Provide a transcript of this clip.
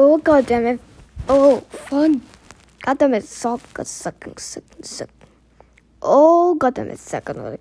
Oh god damn it. Oh fun. God damn it. Suck, suck, suck, suck. Oh god damn it. Second.